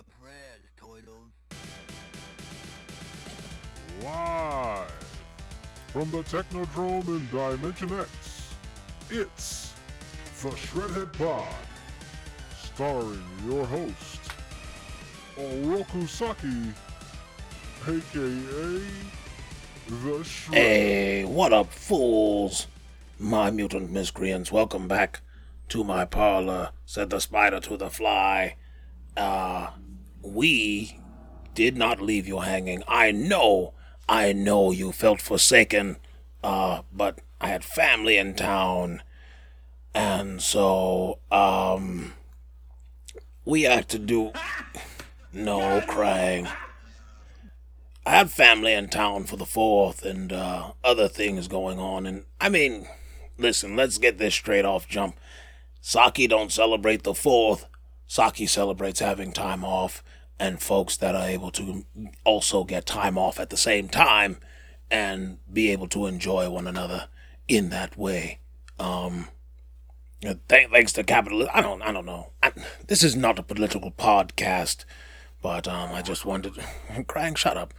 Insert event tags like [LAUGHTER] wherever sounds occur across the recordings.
your prayers, Toidles. Live from the Technodrome in Dimension X, it's the Shredhead Pod, starring your host, Oroku Saki, aka the Shred. Hey, what up, fools? My mutant miscreants, welcome back to my parlor, said the spider to the fly. Uh, we did not leave you hanging. I know, I know you felt forsaken, uh, but I had family in town. And so, um, we had to do. No crying. I had family in town for the fourth and uh, other things going on. And I mean, listen, let's get this straight off jump. Saki don't celebrate the fourth. Saki celebrates having time off and folks that are able to also get time off at the same time and be able to enjoy one another in that way. Um, uh, thanks to capitalism, I don't, I don't know. I, this is not a political podcast, but um, I just wanted, [LAUGHS] Krang, shut up.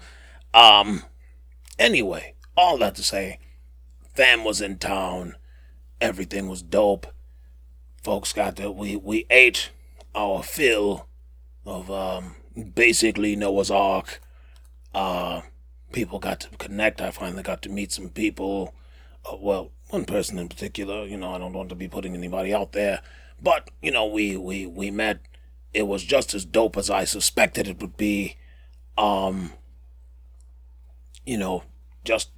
Um, anyway, all that to say, fam was in town. Everything was dope. Folks got to, we, we ate our fill of, um, basically Noah's Ark. Uh, people got to connect. I finally got to meet some people. Uh, well, one person in particular, you know, I don't want to be putting anybody out there, but, you know, we, we, we met. It was just as dope as I suspected it would be. Um, you know, just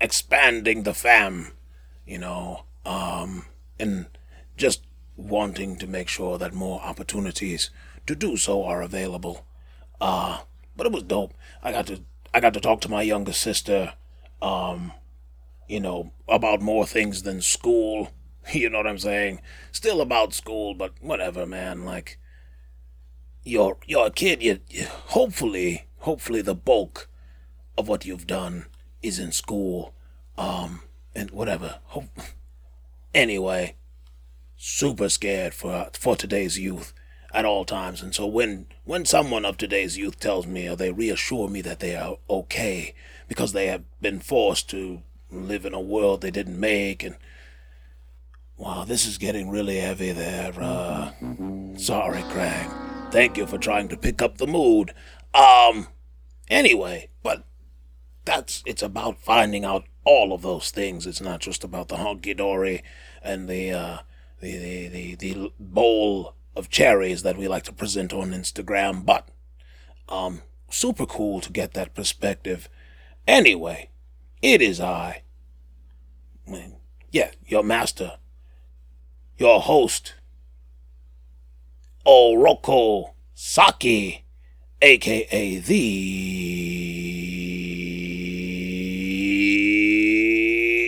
expanding the fam, you know, um, and just wanting to make sure that more opportunities to do so are available. Uh, but it was dope. I got to I got to talk to my younger sister, um, you know, about more things than school. [LAUGHS] You know what I'm saying? Still about school, but whatever, man. Like, you're you're a kid. You, you hopefully hopefully the bulk of what you've done is in school, um, and whatever. Hope. [LAUGHS] Anyway, super scared for for today's youth at all times, and so when when someone of today's youth tells me or they reassure me that they are okay because they have been forced to live in a world they didn't make, and wow, this is getting really heavy there. Uh, sorry, Craig. Thank you for trying to pick up the mood. Um, anyway, but that's it's about finding out all of those things. It's not just about the honky dory and the uh, the, the the the bowl of cherries that we like to present on Instagram, but um, super cool to get that perspective. Anyway, it is I. Yeah, your master, your host, Oroku Saki, aka the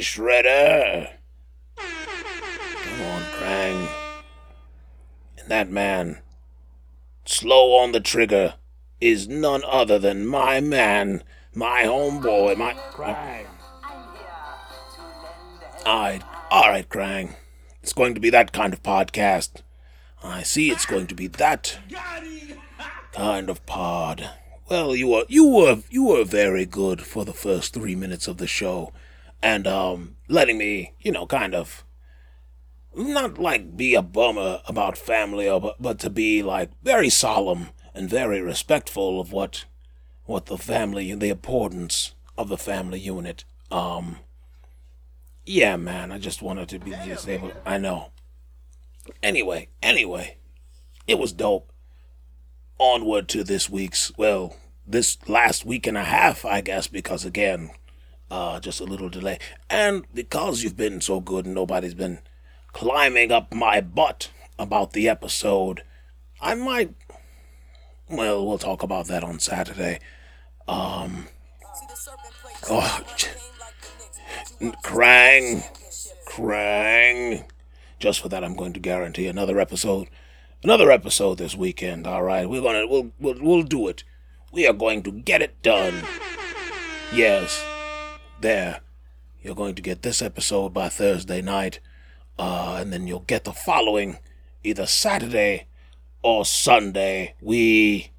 Shredder. Come on, Krang. That man, slow on the trigger, is none other than my man, my homeboy, my. Krang. Alright, alright, Krang. It's going to be that kind of podcast. I see it's going to be that kind of pod. Well, you were you were you were very good for the first three minutes of the show, and um, letting me, you know, kind of not like be a bummer about family, but, but to be like very solemn and very respectful of what what the family, the importance of the family unit. Um, yeah, man, I just wanted to be just able. I know. Anyway, anyway, it was dope. Onward to this week's, well, this last week and a half, I guess, because again, uh, just a little delay. And because you've been so good and nobody's been climbing up my butt about the episode, I might. Well, we'll talk about that on Saturday. Um. Oh, Krang. Krang. Just for that, I'm going to guarantee another episode. Another episode this weekend. All right, we're gonna we'll we'll, we'll do it. We are going to get it done. Yes, there. You're going to get this episode by Thursday night, uh, and then you'll get the following either Saturday or Sunday. We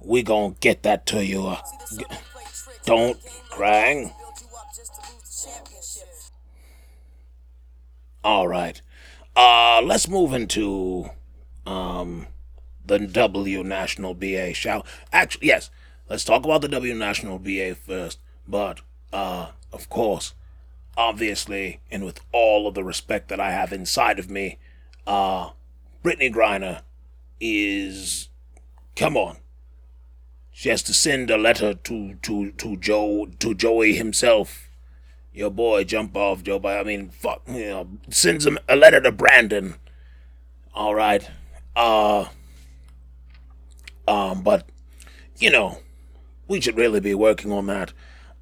we gonna get that to you. Uh, g- don't, Krang. All right. Uh, let's move into um the W National BA. Shall actually yes. Let's talk about the W National BA first. But uh, of course, obviously, and with all of the respect that I have inside of me, uh, Brittney Griner is come on. She has to send a letter to to to Joe to Joey himself. Your boy jump off Joe. I mean, fuck, you know, sends him a letter to Brandon. All right. Uh. Um. But you know, we should really be working on that.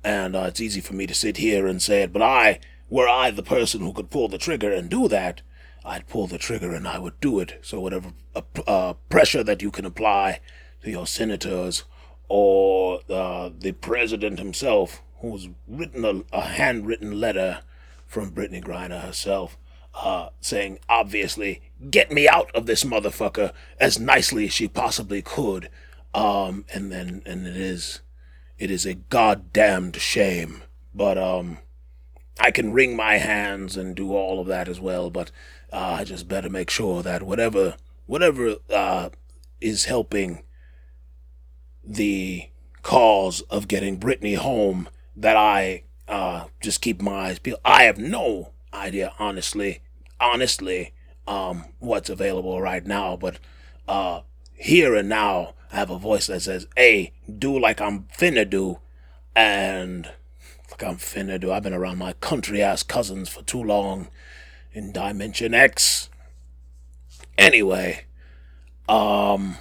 And uh, it's easy for me to sit here and say it, but I, were I the person who could pull the trigger and do that, I'd pull the trigger and I would do it. So whatever uh, uh, pressure that you can apply to your senators or uh, the president himself, who's written a, a handwritten letter from Brittney Griner herself, uh, saying, obviously, get me out of this motherfucker as nicely as she possibly could. Um, and then, and it is, it is a goddamned shame. But, um, I can wring my hands and do all of that as well, but uh, I just better make sure that whatever, whatever uh, is helping the cause of getting Brittney home, that I uh, just keep my eyes peeled. I have no idea, honestly, honestly, um, what's available right now, but uh, here and now, I have a voice that says, "Hey, do like I'm finna do," and like I'm finna do. I've been around my country ass cousins for too long in Dimension X. Anyway, um,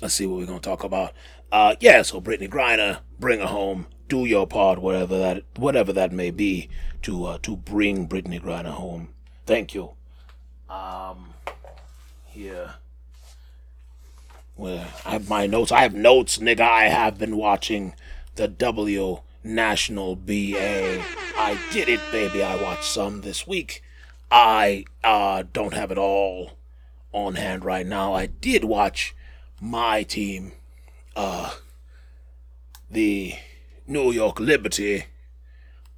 let's see what we're gonna talk about. Uh, yeah, so Brittney Griner, bring her home. Do your part, whatever that whatever that may be, to uh, to bring Brittney Griner home. Thank you. Um, here. Well, I have my notes. I have notes, nigga. I have been watching the W National BA. I did it, baby. I watched some this week. I uh don't have it all on hand right now. I did watch my team, uh, the New York Liberty,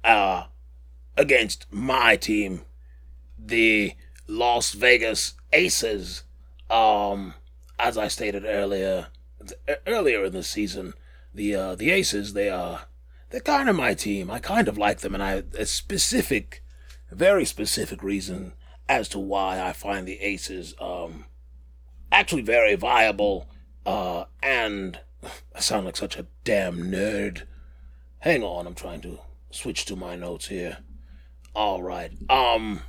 uh, against my team, the Las Vegas Aces. Um, as I stated earlier, earlier in the season, the uh, the Aces they are they're kind of my team. I kind of like them, and I a specific, very specific reason as to why I find the Aces um actually very viable. Uh, and [LAUGHS] I sound like such a damn nerd. Hang on, I'm trying to switch to my notes here. All right. Um.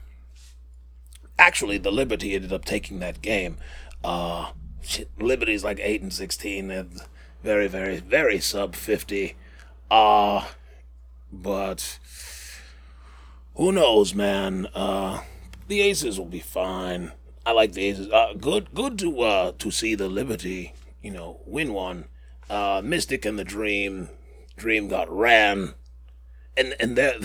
Actually, the Liberty ended up taking that game. Uh, Liberty's like eight and sixteen. They're very, very, very sub fifty. Uh, but who knows, man? Uh, the Aces will be fine. I like the Aces. Uh, good, good to uh to see the Liberty, you know, win one. Uh, Mystic and the Dream, Dream got ran, and and they're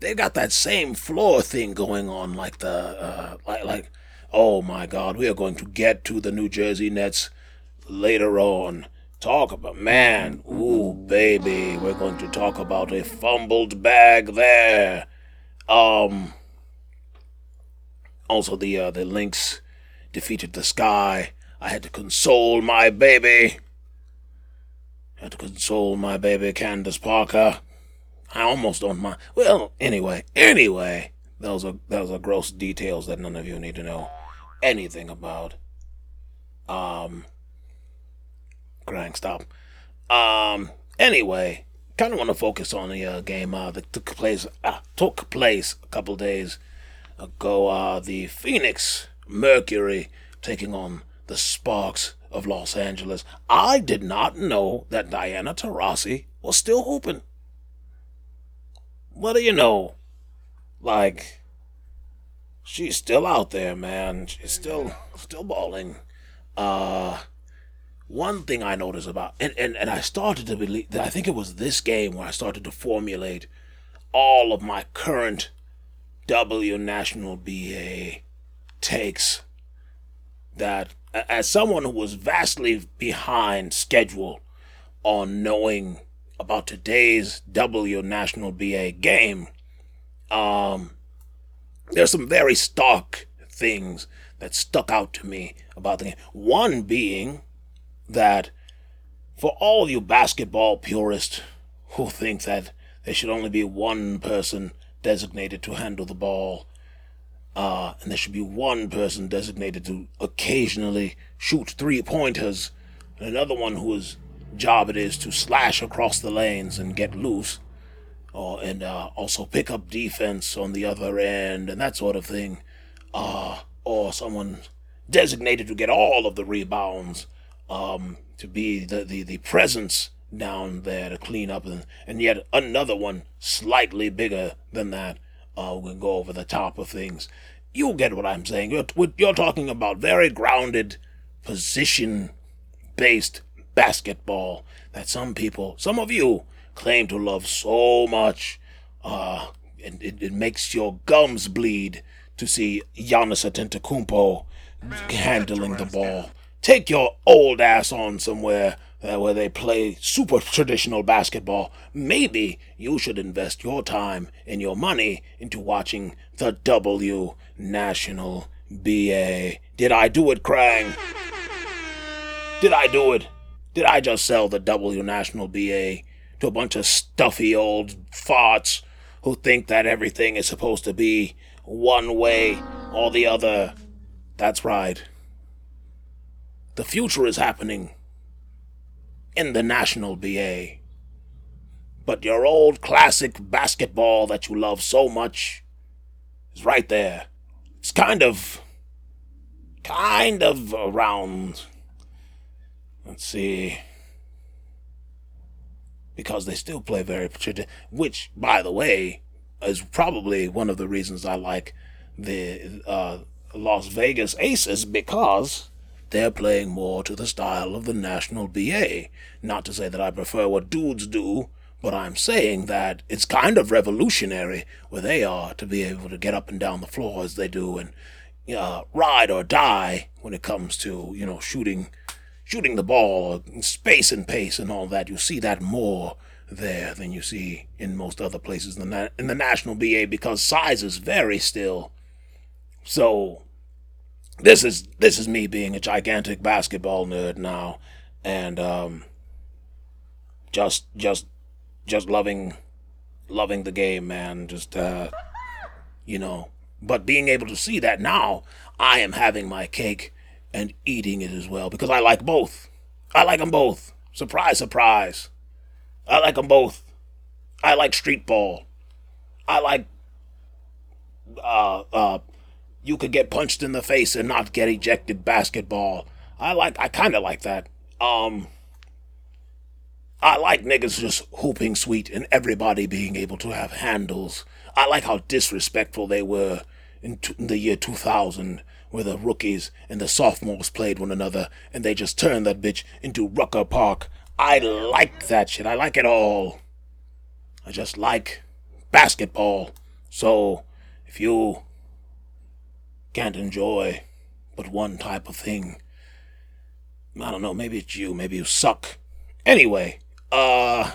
they got that same floor thing going on, like the uh, like like. Oh my God, we are going to get to the New Jersey Nets later on. Talk about man, ooh baby, we're going to talk about a fumbled bag there. Um. Also, the uh, the Lynx defeated the Sky. I had to console my baby. I had to console my baby, Candace Parker. I almost don't mind. Well, anyway, anyway, those are those are gross details that none of you need to know anything about. Um, Krang, stop. Um, anyway, kind of want to focus on the uh, game uh, that took place uh, took place a couple days ago. Uh, the Phoenix Mercury taking on the Sparks of Los Angeles. I did not know that Diana Taurasi was still hooping. What do you know? Like, she's still out there, man. She's still still balling. Uh one thing I noticed about and, and, and I started to believe that I think it was this game where I started to formulate all of my current W National BA takes that as someone who was vastly behind schedule on knowing about today's W National BA game, um, there's some very stark things that stuck out to me about the game. One being that for all you basketball purists who think that there should only be one person designated to handle the ball, uh, and there should be one person designated to occasionally shoot three pointers, and another one whose job it is to slash across the lanes and get loose, or and uh, also pick up defense on the other end and that sort of thing, uh, or someone designated to get all of the rebounds, um, to be the, the, the presence down there to clean up, and, and yet another one slightly bigger than that uh, will go over the top of things. You'll get what I'm saying. You're, you're talking about very grounded, position based basketball that some people, some of you, claim to love so much. Uh, it, it makes your gums bleed to see Giannis Antetokounmpo handling the ball. Take your old ass on somewhere uh, where they play super traditional basketball. Maybe you should invest your time and your money into watching the W National BA. Did I do it, Krang? Did I do it? Did I just sell the W National BA to a bunch of stuffy old farts who think that everything is supposed to be one way or the other? That's right. The future is happening in the National BA. But your old classic basketball that you love so much is right there. It's kind of. kind of around. Let's see. Because they still play very tradi- which, by the way, is probably one of the reasons I like the uh, Las Vegas Aces because they're playing more to the style of the National BA. Not to say that I prefer what dudes do, but I'm saying that it's kind of revolutionary where they are to be able to get up and down the floor as they do and uh, ride or die when it comes to you know shooting shooting the ball, space and pace and all that. You see that more there than you see in most other places in the, in the National BA because sizes vary still. So this is this is me being a gigantic basketball nerd now, and um, just just just loving loving the game, man. Just uh, you know, but being able to see that now, I am having my cake and eating it as well because I like both. I like them both. Surprise, surprise. I like them both. I like street ball. I like uh uh you could get punched in the face and not get ejected basketball. I like I kind of like that. Um I like niggas just hooping sweet and everybody being able to have handles. I like how disrespectful they were in, t- in the year 2000 where the rookies and the sophomores played one another and they just turned that bitch into Rucker Park. I like that shit. I like it all. I just like basketball. So if you can't enjoy but one type of thing. I don't know, maybe it's you, maybe you suck. Anyway, uh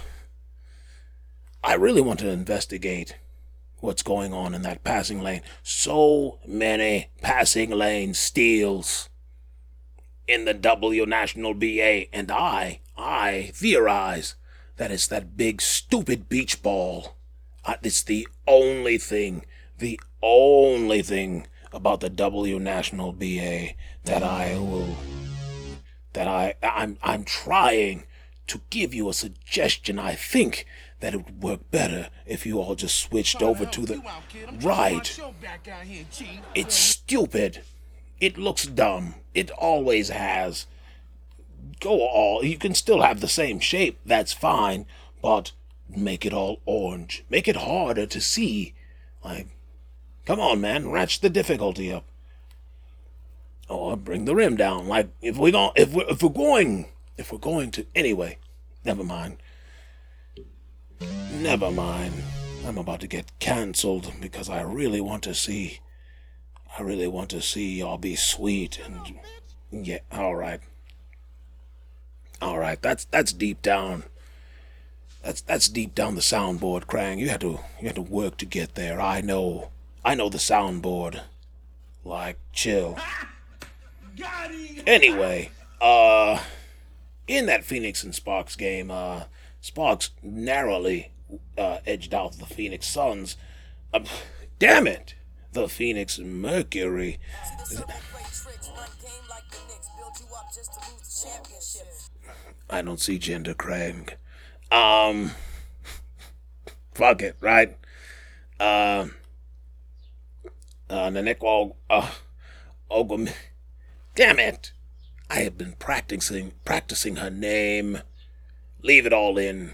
I really want to investigate what's going on in that passing lane. So many passing lane steals in the W National BA, and I, I theorize that it's that big stupid beach ball. Uh, it's the only thing, the only thing about the W National BA that I will that I I'm I'm trying to give you a suggestion. I think that it would work better if you all just switched over to the right. It's stupid. It looks dumb. It always has. Go all. You can still have the same shape. That's fine, but make it all orange. Make it harder to see. Like Come on, man, ratchet the difficulty up. Or bring the rim down. Like if we're going if we're if we're going if we're going to anyway. Never mind. Never mind. I'm about to get cancelled because I really want to see I really want to see y'all be sweet and Yeah, all right. All right, that's that's deep down. That's that's deep down the soundboard, Krang. You had to you had to work to get there. I know. I know the soundboard. Like, chill. Anyway, uh in that Phoenix and Sparks game, uh Sparks narrowly uh, edged out the Phoenix Suns. Uh, [LAUGHS] damn it! The Phoenix Mercury. I don't see gender, Craig. Um, [LAUGHS] fuck it, right? Uh, uh, Nanekwa, uh, Ogum. [LAUGHS] Damn it! I have been practicing practicing her name. Leave it all in.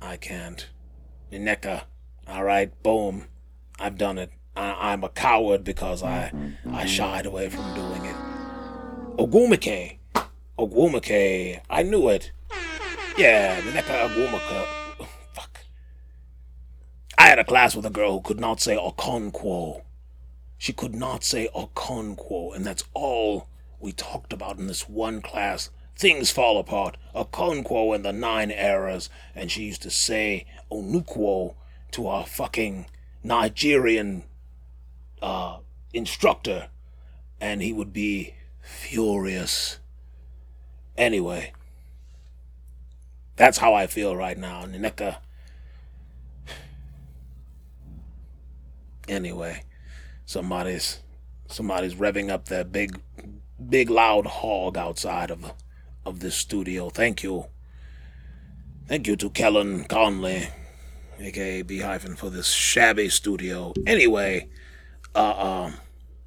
I can't. Ineka. Alright, boom. I've done it. I, am a coward because I I shied away from doing it. Ogumake. Ogumake. I knew it. Yeah, Ineka Ogumake. fuck. I had a class with a girl who could not say Okonkwo. She could not say Okonkwo, and that's all we talked about in this one class. Things fall apart. A Okonkwo and the nine errors, and she used to say Onukwo to our fucking Nigerian uh, instructor, and he would be furious. Anyway, that's how I feel right now, Nineka. Anyway, somebody's somebody's revving up their big big loud hog outside of of this studio. Thank you. Thank you to Kellen Conley, aka B hyphen, for this shabby studio. Anyway, uh, um,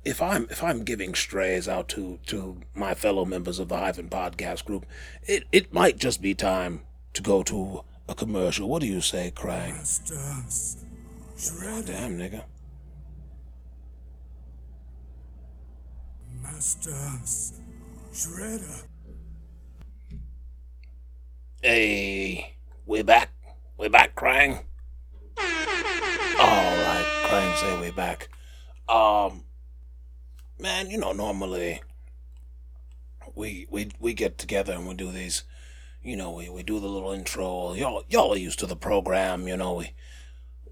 if I'm if I'm giving strays out to to my fellow members of the Hyphen Podcast group, it it might just be time to go to a commercial. What do you say, Krang? Damn, nigga. Masters, Shredder. Hey, we're back. We're back, Krang. All right, Krang, say we're back. Um, man, you know, normally we we we get together and we do these. You know, we, we do the little intro. Y'all y'all are used to the program. You know, we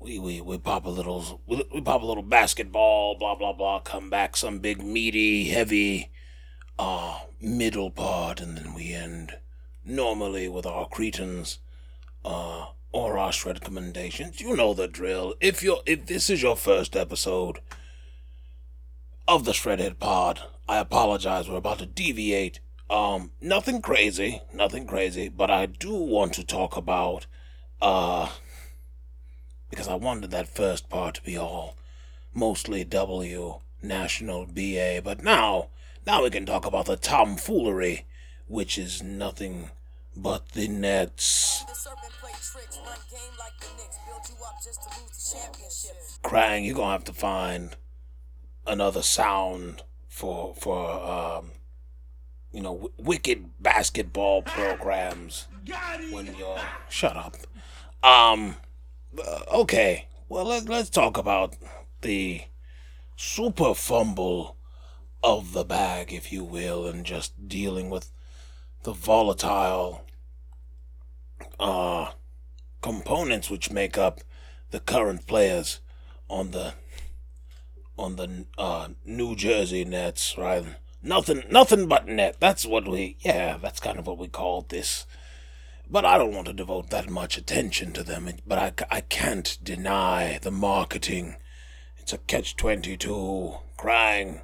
we we, we pop a little we, we pop a little basketball. Blah blah blah. Come back some big meaty heavy uh middle part, and then we end normally with our cretins uh or our shred recommendations. You know the drill. If you're if this is your first episode of the Shredhead Pod, I apologize. We're about to deviate. Um, nothing crazy, nothing crazy, but I do want to talk about uh because I wanted that first part to be all mostly W national BA, but now now we can talk about the tomfoolery, which is nothing but the Nets. Krang, you're gonna have to find another sound for for um you know w- wicked basketball programs when you're shut up. Um, uh, okay. Well, let, let's talk about the super fumble of the bag, if you will, and just dealing with the volatile uh, components which make up the current players on the on the uh, New Jersey Nets, right? Nothing, nothing but net. That's what we, yeah, that's kind of what we called this. But I don't want to devote that much attention to them. But I, I can't deny the marketing. It's a catch twenty two. Krang,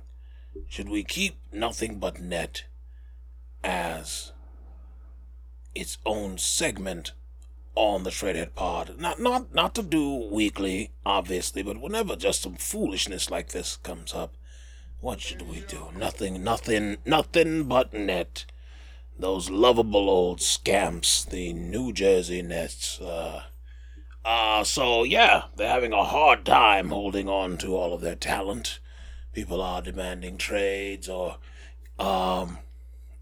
should we keep nothing but net as its own segment on the Shredhead Pod. Not not not to do weekly, obviously, but whenever just some foolishness like this comes up, what should we do? Nothing, nothing, nothing but net. Those lovable old scamps, the New Jersey Nets. Uh, uh, so yeah, they're having a hard time holding on to all of their talent. People are demanding trades or um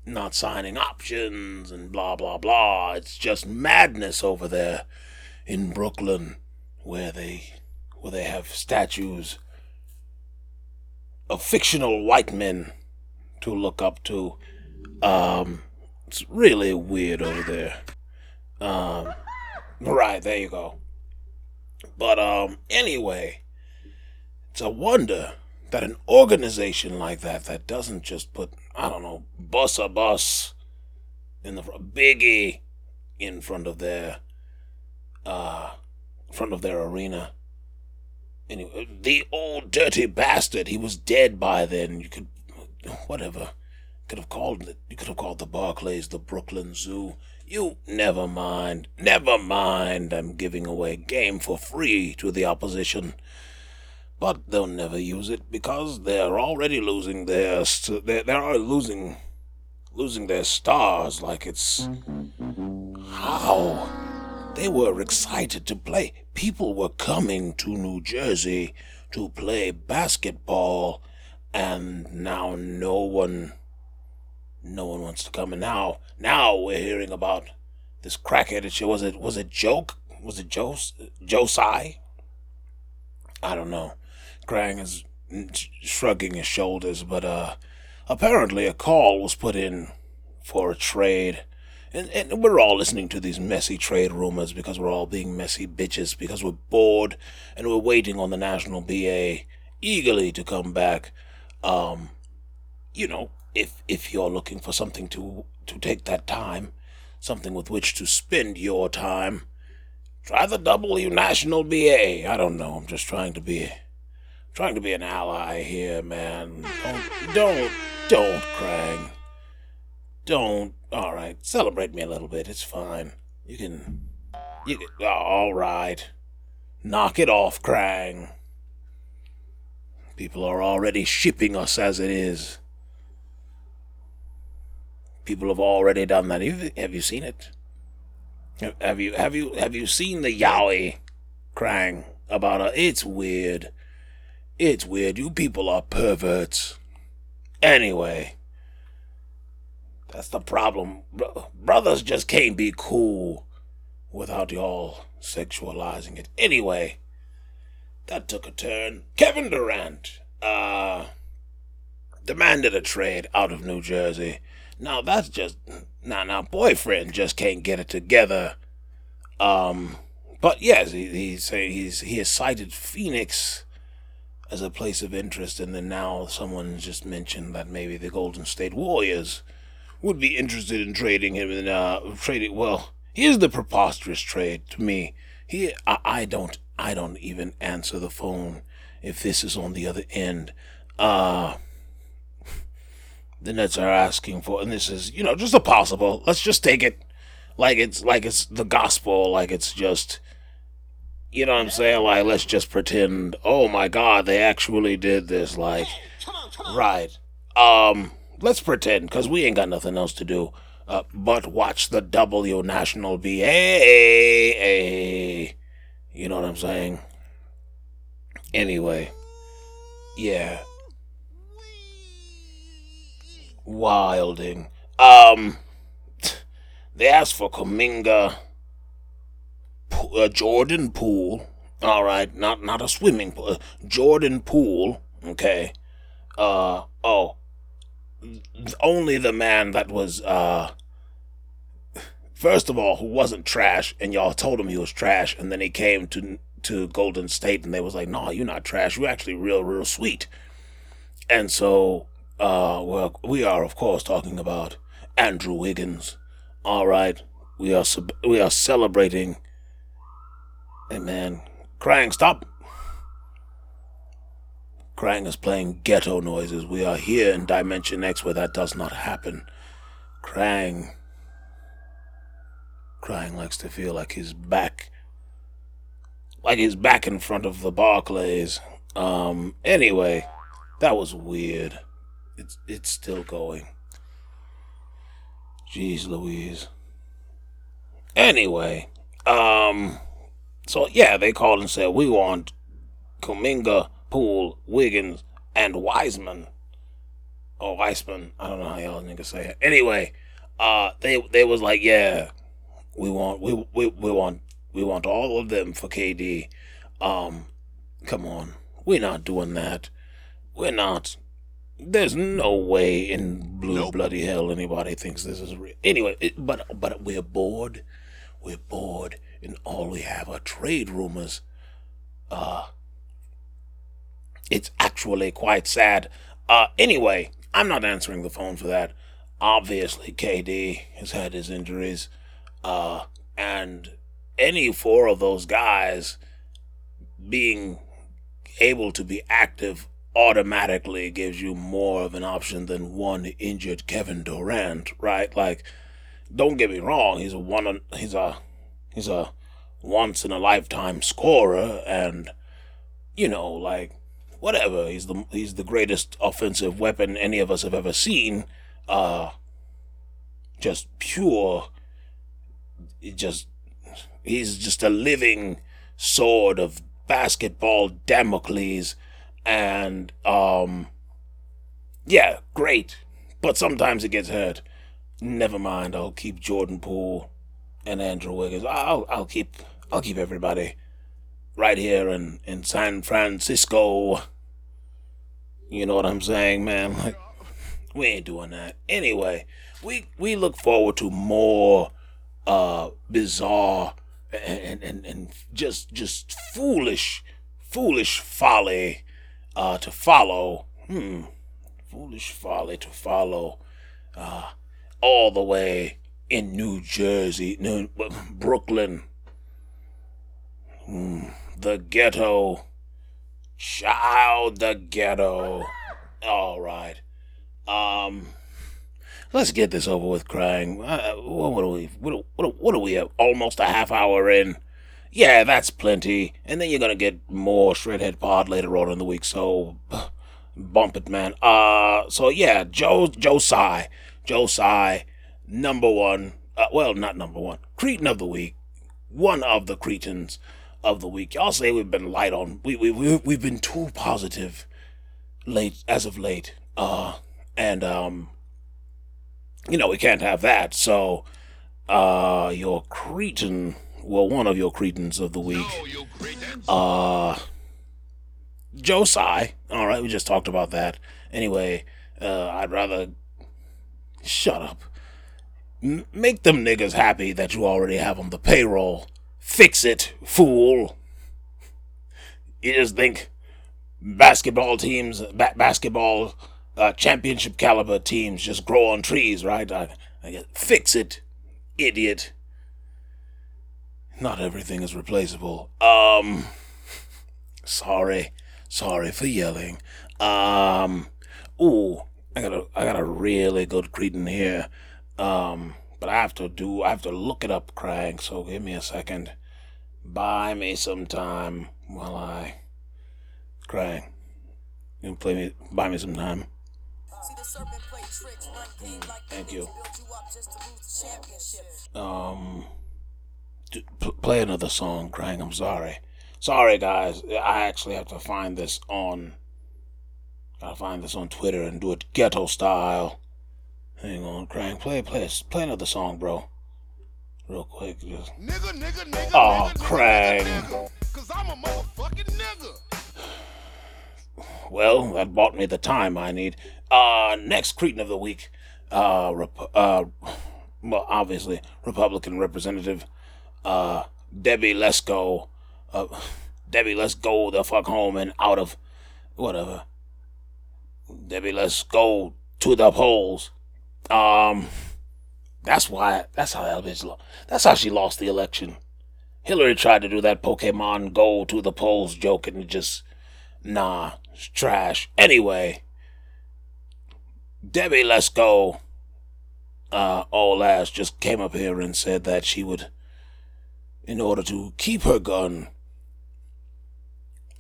not signing options and blah blah blah. It's just madness over there in Brooklyn where they where they have statues of fictional white men to look up to. Um, it's really weird over there. Um, right there you go. But um, anyway, it's a wonder that an organization like that that doesn't just put I don't know bus a bus in the biggie in front of their uh front of their arena. Anyway, the old dirty bastard. He was dead by then. You could whatever. Could have called it. You could have called the Barclays the Brooklyn Zoo. You never mind. Never mind. I'm giving away game for free to the opposition. But they'll never use it because they're already losing their st- they're, they're losing losing their stars like it's how they were excited to play. People were coming to New Jersey to play basketball and now no one no one wants to come. And now now we're hearing about this crackhead was it was it joke was it joe Tsai? i don't know. Krang is shrugging his shoulders but uh apparently a call was put in for a trade. And, and we're all listening to these messy trade rumors because we're all being messy bitches because we're bored and we're waiting on the national ba eagerly to come back. Um you know if if you're looking for something to to take that time, something with which to spend your time, try the W National BA. I don't know. I'm just trying to be trying to be an ally here, man. Don't don't don't Krang. Don't. All right, celebrate me a little bit. It's fine. You can. You can. All right. Knock it off, Krang. People are already shipping us as it is. People have already done that. Have you seen it? Have you have you have you seen the Yowie crying about it? It's weird. It's weird. You people are perverts. Anyway, that's the problem. Brothers just can't be cool without y'all sexualizing it. Anyway, that took a turn. Kevin Durant uh demanded a trade out of New Jersey now that's just now now boyfriend just can't get it together. Um, but yes, he he's he's he has cited Phoenix as a place of interest, and then now someone just mentioned that maybe the Golden State Warriors would be interested in trading him and uh trading. Well, here's the preposterous trade to me. He I, I don't I don't even answer the phone if this is on the other end. Uh the Nets are asking for, and this is, you know, just a possible. Let's just take it like it's like it's the gospel, like it's just, you know what I'm saying? Like let's just pretend. Oh my God, they actually did this. Like, right? Um, let's pretend because we ain't got nothing else to do. Uh, but watch the W National BAA. You know what I'm saying? Anyway, yeah wilding. Um, they asked for Kuminga, uh, Jordan Poole. All right, not not a swimming pool. Uh, Jordan Poole. Okay. Uh oh. Only the man that was uh. First of all, who wasn't trash, and y'all told him he was trash, and then he came to to Golden State, and they was like, "No, you're not trash. You're actually real, real sweet." And so uh, well, we are of course talking about Andrew Wiggins. All right, we are we are celebrating. Hey man, Krang, stop! Krang is playing ghetto noises. We are here in Dimension X where that does not happen. Krang. Krang likes to feel like he's back. Like he's back in front of the Barclays. Um, anyway, that was weird. It's it's still going. Jeez Louise. Anyway, um so yeah, they called and said we want Kuminga, Poole, Wiggins, and Wiseman. Oh Weisman. I don't know how y'all niggas say it. Anyway, uh they they was like, yeah, we want we we, we want we want all of them for KD. Um come on. We're not doing that. We're not there's no way in blue bloody hell anybody thinks this is real. Anyway, it, but but we're bored. We're bored, and all we have are trade rumors. Uh, it's actually quite sad. Uh, anyway, I'm not answering the phone for that. Obviously, KD has had his injuries. Uh, and any four of those guys being able to be active automatically gives you more of an option than one injured Kevin Durant, right? Like, don't get me wrong, he's a one, he's a, he's a once in a lifetime scorer, and you know, like, whatever. He's the he's the greatest offensive weapon any of us have ever seen. Uh, just pure. Just he's just a living sword of basketball Damocles and um yeah, great. But sometimes it gets hurt. Never mind, I'll keep Jordan Poole and Andrew Wiggins. I'll I'll keep I'll keep everybody right here in, in San Francisco. You know what I'm saying, man? Like we ain't doing that. Anyway, we we look forward to more uh bizarre and and, and just just foolish foolish folly uh, to follow. Hmm. Foolish folly to follow. Uh, all the way in New Jersey, New, Brooklyn. Hmm. The ghetto. Child, the ghetto. All right. Um. Let's get this over with, Krang. Uh, what, what are we? What, what, what are we? Almost a half hour in. Yeah, that's plenty. And then you're gonna get more Shredhead Pod later on in the week, so [SIGHS] bump it, man. Uh, so yeah, Joe Joe Tsai, number one. Uh, well, not number one. Cretin of the week, one of the Cretins of the week. Y'all say we've been light on. We we we we've been too positive late as of late. Uh, and um, you know we can't have that. So, uh, your Cretin well, one of your cretins of the week. Uh, Joe Tsai. All right, we just talked about that. Anyway, uh, I'd rather shut up. M- make them niggas happy that you already have on the payroll. Fix it, fool. You just think basketball teams, ba- basketball uh, championship caliber teams just grow on trees, right? I, I fix it, idiot. Not everything is replaceable. Um, sorry, sorry for yelling. Um, ooh, I got a, I got a really good cretin here. Um, but I have to do, I have to look it up, Craig. So give me a second. Buy me some time while I, Craig. You can play me, buy me some time. Thank you. Um play another song, Krang. I'm sorry. Sorry, guys. I actually have to find this on. Gotta find this on Twitter and do it ghetto style. Hang on, Krang. Play, play, play another song, bro. Real quick, just. Nigga, nigga, nigga. Oh, Krang. Cause I'm a motherfucking nigga. Well, that bought me the time I need. Uh, next Cretin of the week. Uh, rep- uh, well, obviously, Republican Representative uh, Debbie, let's go. Uh, Debbie, let's go the fuck home and out of whatever. Debbie, let's go to the polls. Um, that's why. That's how that bitch. That's how she lost the election. Hillary tried to do that Pokemon go to the polls joke and just nah, it's trash. Anyway, Debbie, let's go. Uh, old ass just came up here and said that she would in order to keep her gun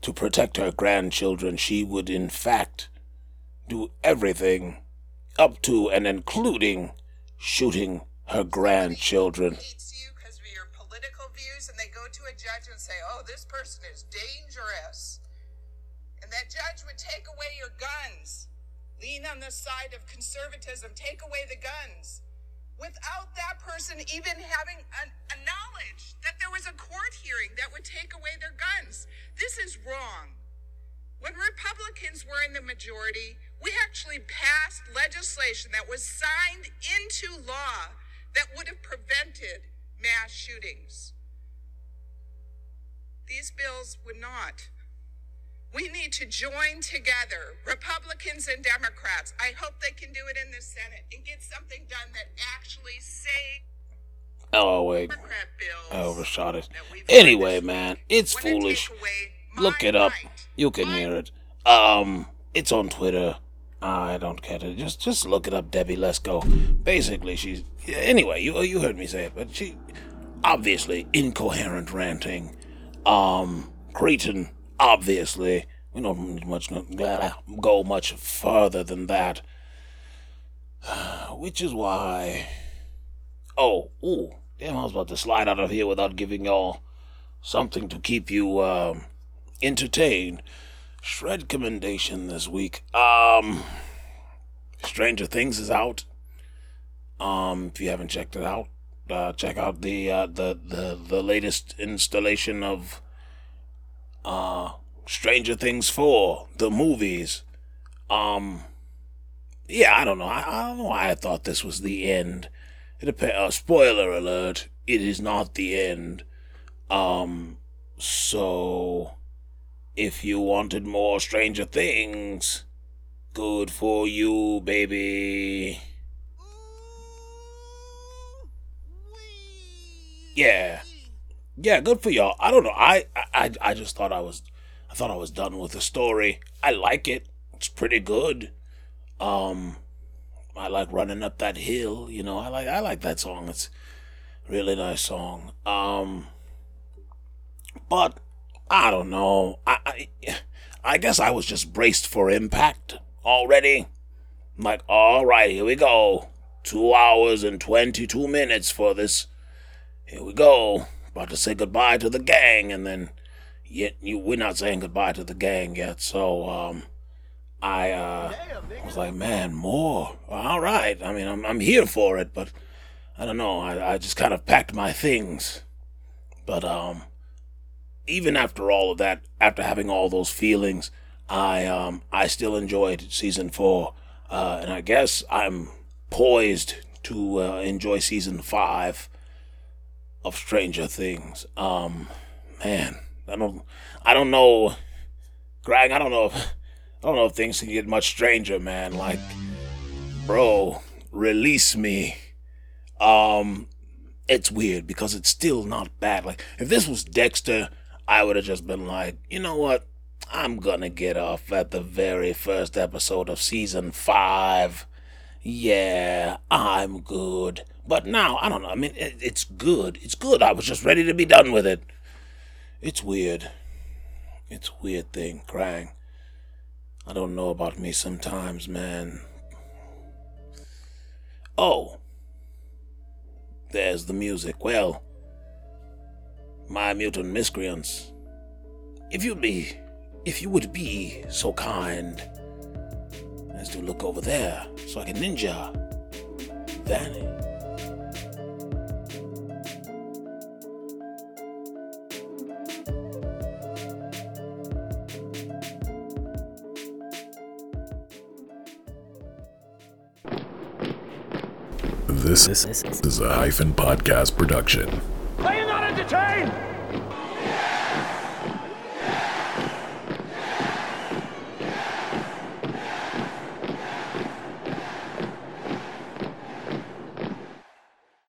to protect her grandchildren, she would in fact do everything up to and including shooting her grandchildren. because of your political views, and they go to a judge and say, "Oh, this person is dangerous," and that judge would take away your guns, lean on the side of conservatism, take away the guns. Without that person even having a, a, knowledge was a court hearing that would take away their guns. This is wrong. When Republicans were in the majority, We actually passed legislation that was signed into law that would have prevented mass shootings. These bills would not. We need to join together, Republicans and Democrats. I hope they can do it in the Senate and get something done that actually saves Oh wait. I overshot it. Anyway, man, it's foolish. Look it up. You can hear it. Um, it's on Twitter. I don't get it. Just just look it up, Debbie. Let's go. Basically, she's anyway. You you heard me say it, but she obviously incoherent ranting. Um, Cretin obviously we don't much go much further than that. [SIGHS] Which is why. Oh, ooh, damn! I was about to slide out of here without giving y'all something to keep you um entertained. Shred commendation this week. Um, Stranger Things is out. Um, if you haven't checked it out, uh, check out the uh, the the the latest installation of uh Stranger Things four, the movies. Um, yeah, I don't know. I, I don't know why I thought this was the end. Uh, spoiler alert: it is not the end. Um, so if you wanted more Stranger Things, good for you, baby. Yeah. Yeah, good for y'all. I don't know. I, I I just thought I was I thought I was done with the story. I like it. It's pretty good. Um I like running up that hill, you know. I like I like that song. It's a really nice song. Um but I don't know. I, I I guess I was just braced for impact already. I'm like, all right, here we go. Two hours and twenty-two minutes for this. Here we go. About to say goodbye to the gang, and then yet you we're not saying goodbye to the gang yet. So um, I uh, was like, man, more. All right. I mean, I'm I'm here for it, but I don't know. I I just kind of packed my things, but um even after all of that, after having all those feelings, I um I still enjoyed season four, uh, and I guess I'm poised to uh, enjoy season five of Stranger Things. Um, man, I don't I don't know, Greg. I don't know if I don't know if things can get much stranger, man. Like, bro, release me. Um, it's weird because it's still not bad. Like, if this was Dexter, I would have just been like, you know what? I'm gonna get off at the very first episode of season five. Yeah, I'm good. But now, I don't know. I mean, it, it's good. It's good. I was just ready to be done with it. It's weird. It's weird thing, Krang. I don't know about me sometimes, man. Oh. There's the music. Well, my mutant miscreants. If you'd be, if you would be so kind as to look over there so I can ninja vanish. This is a hyphen podcast production. Are you not entertained?